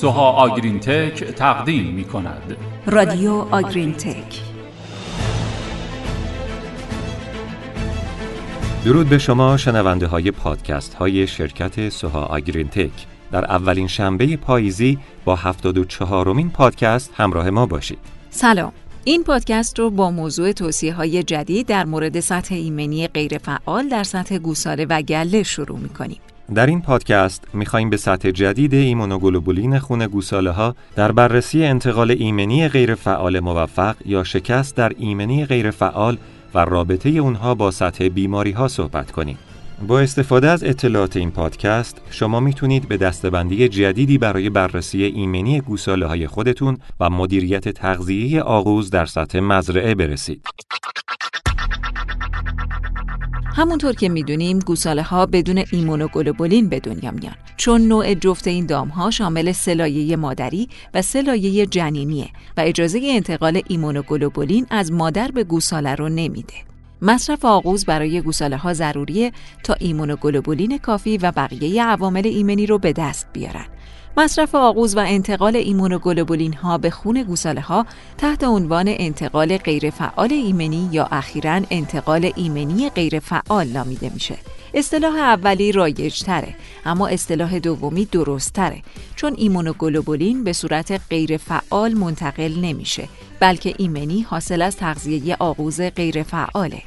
سوها آگرین تک تقدیم می کند رادیو آگرین تک درود به شما شنونده های پادکست های شرکت سوها آگرین تک در اولین شنبه پاییزی با 74 مین پادکست همراه ما باشید. سلام. این پادکست رو با موضوع توصیه های جدید در مورد سطح ایمنی غیرفعال در سطح گوساله و گله شروع می کنیم. در این پادکست می‌خواهیم به سطح جدید ایمونوگلوبولین خون گوساله ها در بررسی انتقال ایمنی غیرفعال موفق یا شکست در ایمنی غیرفعال و رابطه اونها با سطح بیماری ها صحبت کنیم. با استفاده از اطلاعات این پادکست شما می‌تونید به دستبندی جدیدی برای بررسی ایمنی گوساله های خودتون و مدیریت تغذیه آغوز در سطح مزرعه برسید. همونطور که می‌دونیم گوساله ها بدون ایمونوگلوبولین به دنیا میان چون نوع جفت این دام ها شامل سه لایه مادری و سه لایه جنینیه و اجازه انتقال ایمونوگلوبولین از مادر به گوساله رو نمیده. مصرف آغوز برای گوساله ها ضروریه تا ایمونوگلوبولین کافی و بقیه عوامل ایمنی رو به دست بیارن. مصرف آغوز و انتقال ایمونوگلوبولین ها به خون گوساله ها تحت عنوان انتقال غیرفعال ایمنی یا اخیرا انتقال ایمنی غیرفعال نامیده میشه. اصطلاح اولی رایج تره اما اصطلاح دومی درست تره چون ایمونوگلوبولین به صورت غیرفعال منتقل نمیشه بلکه ایمنی حاصل از تغذیه آغوز غیرفعاله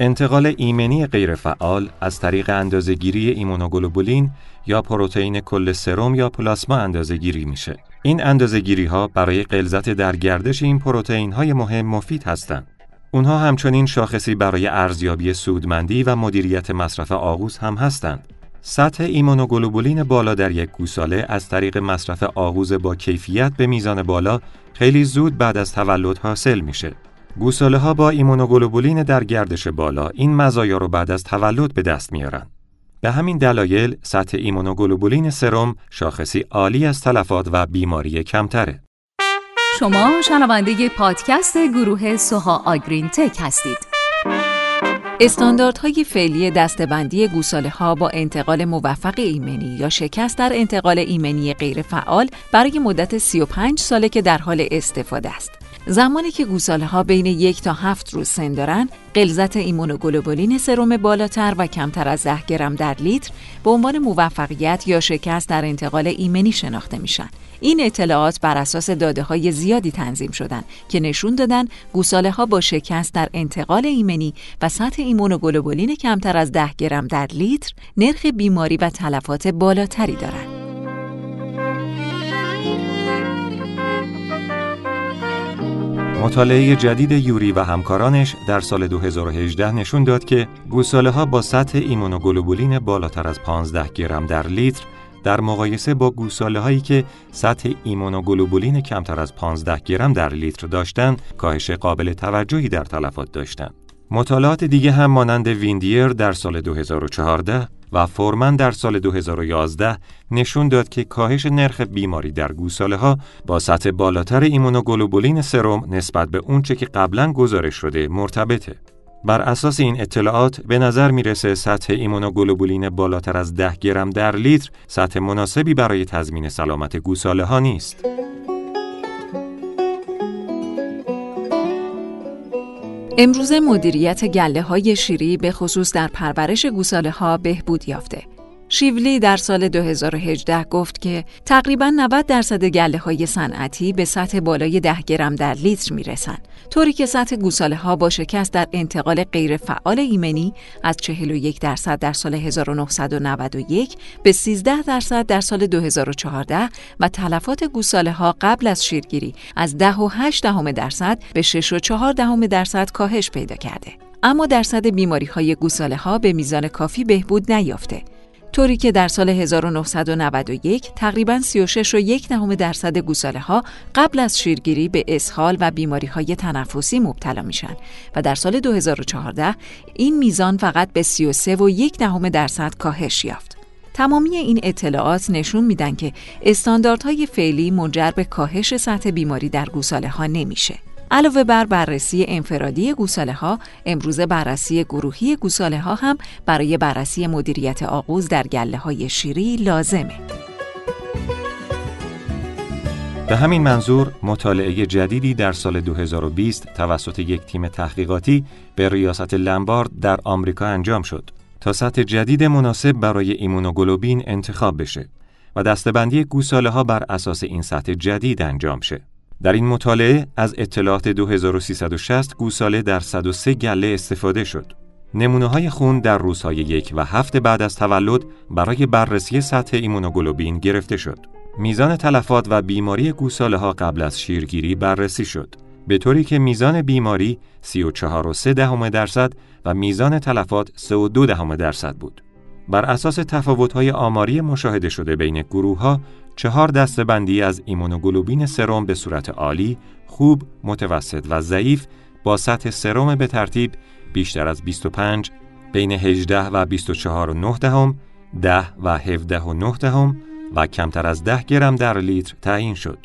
انتقال ایمنی غیرفعال از طریق اندازهگیری ایمونوگلوبولین یا پروتئین کل سرم یا پلاسما اندازهگیری میشه. این اندازهگیری ها برای غلظت در گردش این پروتئین های مهم مفید هستند. اونها همچنین شاخصی برای ارزیابی سودمندی و مدیریت مصرف آغوز هم هستند. سطح ایمونوگلوبولین بالا در یک گوساله از طریق مصرف آغوز با کیفیت به میزان بالا خیلی زود بعد از تولد حاصل میشه. گوساله ها با ایمونوگلوبولین در گردش بالا این مزایا رو بعد از تولد به دست میارن. به همین دلایل سطح ایمونوگلوبولین سرم شاخصی عالی از تلفات و بیماری کمتره. شما شنونده پادکست گروه سوها آگرین تک هستید. استانداردهای فعلی دستبندی گوساله ها با انتقال موفق ایمنی یا شکست در انتقال ایمنی غیرفعال برای مدت 35 ساله که در حال استفاده است. زمانی که گوساله ها بین یک تا هفت روز سن دارن، غلظت ایمونوگلوبولین سرم بالاتر و کمتر از 10 گرم در لیتر به عنوان موفقیت یا شکست در انتقال ایمنی شناخته میشن. این اطلاعات بر اساس داده های زیادی تنظیم شدن که نشون دادن گوساله ها با شکست در انتقال ایمنی و سطح ایمونوگلوبولین کمتر از 10 گرم در لیتر نرخ بیماری و تلفات بالاتری دارند. مطالعه جدید یوری و همکارانش در سال 2018 نشون داد که گوساله ها با سطح ایمونوگلوبولین بالاتر از 15 گرم در لیتر در مقایسه با گوساله هایی که سطح ایمونوگلوبولین کمتر از 15 گرم در لیتر داشتند، کاهش قابل توجهی در تلفات داشتند. مطالعات دیگه هم مانند ویندیر در سال 2014 و فورمن در سال 2011 نشون داد که کاهش نرخ بیماری در گوساله ها با سطح بالاتر ایمونوگلوبولین سرم نسبت به اونچه که قبلا گزارش شده مرتبطه. بر اساس این اطلاعات به نظر می‌رسه سطح ایمونوگلوبولین بالاتر از 10 گرم در لیتر سطح مناسبی برای تضمین سلامت گوساله ها نیست. امروزه مدیریت گله های شیری به خصوص در پرورش گوساله ها بهبود یافته. شیولی در سال 2018 گفت که تقریبا 90 درصد گله های صنعتی به سطح بالای 10 گرم در لیتر می رسن. طوری که سطح گوساله ها با شکست در انتقال غیرفعال ایمنی از 41 درصد در سال 1991 به 13 درصد در سال 2014 و تلفات گوساله ها قبل از شیرگیری از 10 و 8 دهم درصد به 6 و 4 دهم درصد کاهش پیدا کرده. اما درصد بیماری های گوساله ها به میزان کافی بهبود نیافته. طوری که در سال 1991 تقریبا 36 و یک دهم درصد گوساله ها قبل از شیرگیری به اسهال و بیماری های تنفسی مبتلا میشن و در سال 2014 این میزان فقط به 33 و یک دهم درصد کاهش یافت. تمامی این اطلاعات نشون میدن که استانداردهای فعلی منجر به کاهش سطح بیماری در گوساله ها نمیشه. علاوه بر بررسی انفرادی گوساله ها، امروزه بررسی گروهی گوساله ها هم برای بررسی مدیریت آغوز در گله های شیری لازمه. به همین منظور مطالعه جدیدی در سال 2020 توسط یک تیم تحقیقاتی به ریاست لمبارد در آمریکا انجام شد تا سطح جدید مناسب برای ایمونوگلوبین انتخاب بشه و دستبندی گوساله ها بر اساس این سطح جدید انجام شه. در این مطالعه از اطلاعات 2360 گوساله در 103 گله استفاده شد. نمونه های خون در روزهای یک و هفت بعد از تولد برای بررسی سطح ایمونوگلوبین گرفته شد. میزان تلفات و بیماری گوساله ها قبل از شیرگیری بررسی شد. به طوری که میزان بیماری 34.3 دهم درصد و میزان تلفات 3.2 دهم درصد بود. بر اساس تفاوت‌های آماری مشاهده شده بین گروه‌ها، چهار دستبندی از ایمونوگلوبین سرم به صورت عالی، خوب، متوسط و ضعیف با سطح سرم به ترتیب بیشتر از 25 بین 18 و 24 و 9 دهم 10 و 17 و 9 دهم و کمتر از 10 گرم در لیتر تعیین شد.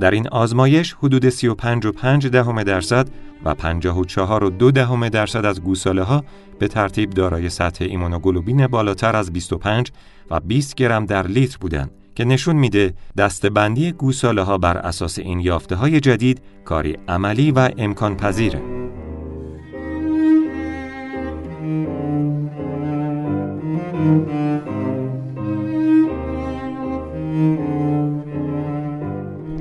در این آزمایش حدود 35 و 5 دهم درصد و 54 و 2 دهم درصد از گوساله ها به ترتیب دارای سطح ایمونوگلوبین بالاتر از 25 و 20 گرم در لیتر بودند که نشون میده دستبندی گوساله ها بر اساس این یافته های جدید کاری عملی و امکان پذیره.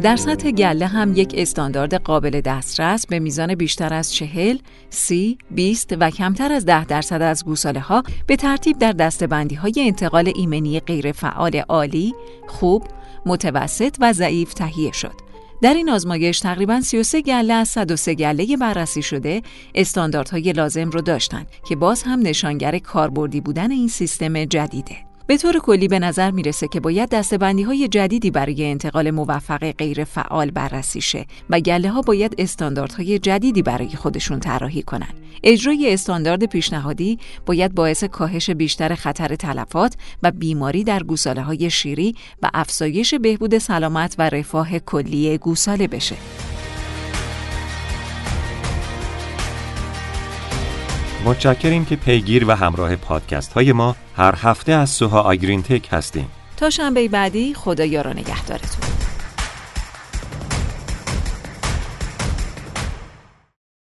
در سطح گله هم یک استاندارد قابل دسترس به میزان بیشتر از چهل، سی، 20 و کمتر از ده درصد از گوساله ها به ترتیب در دستبندی های انتقال ایمنی غیرفعال عالی، خوب، متوسط و ضعیف تهیه شد. در این آزمایش تقریبا 33 گله از 103 گله بررسی شده استانداردهای لازم رو داشتند که باز هم نشانگر کاربردی بودن این سیستم جدیده. به طور کلی به نظر می‌رسه که باید دستبندی های جدیدی برای انتقال موفق غیر فعال بررسی شه و گله ها باید استانداردهای جدیدی برای خودشون طراحی کنند. اجرای استاندارد پیشنهادی باید باعث کاهش بیشتر خطر تلفات و بیماری در گوساله های شیری و افزایش بهبود سلامت و رفاه کلی گوساله بشه. متشکریم که پیگیر و همراه پادکست های ما هر هفته از سوها آگرین تک هستیم. تا شنبه بعدی خدا یار و نگهدارتون.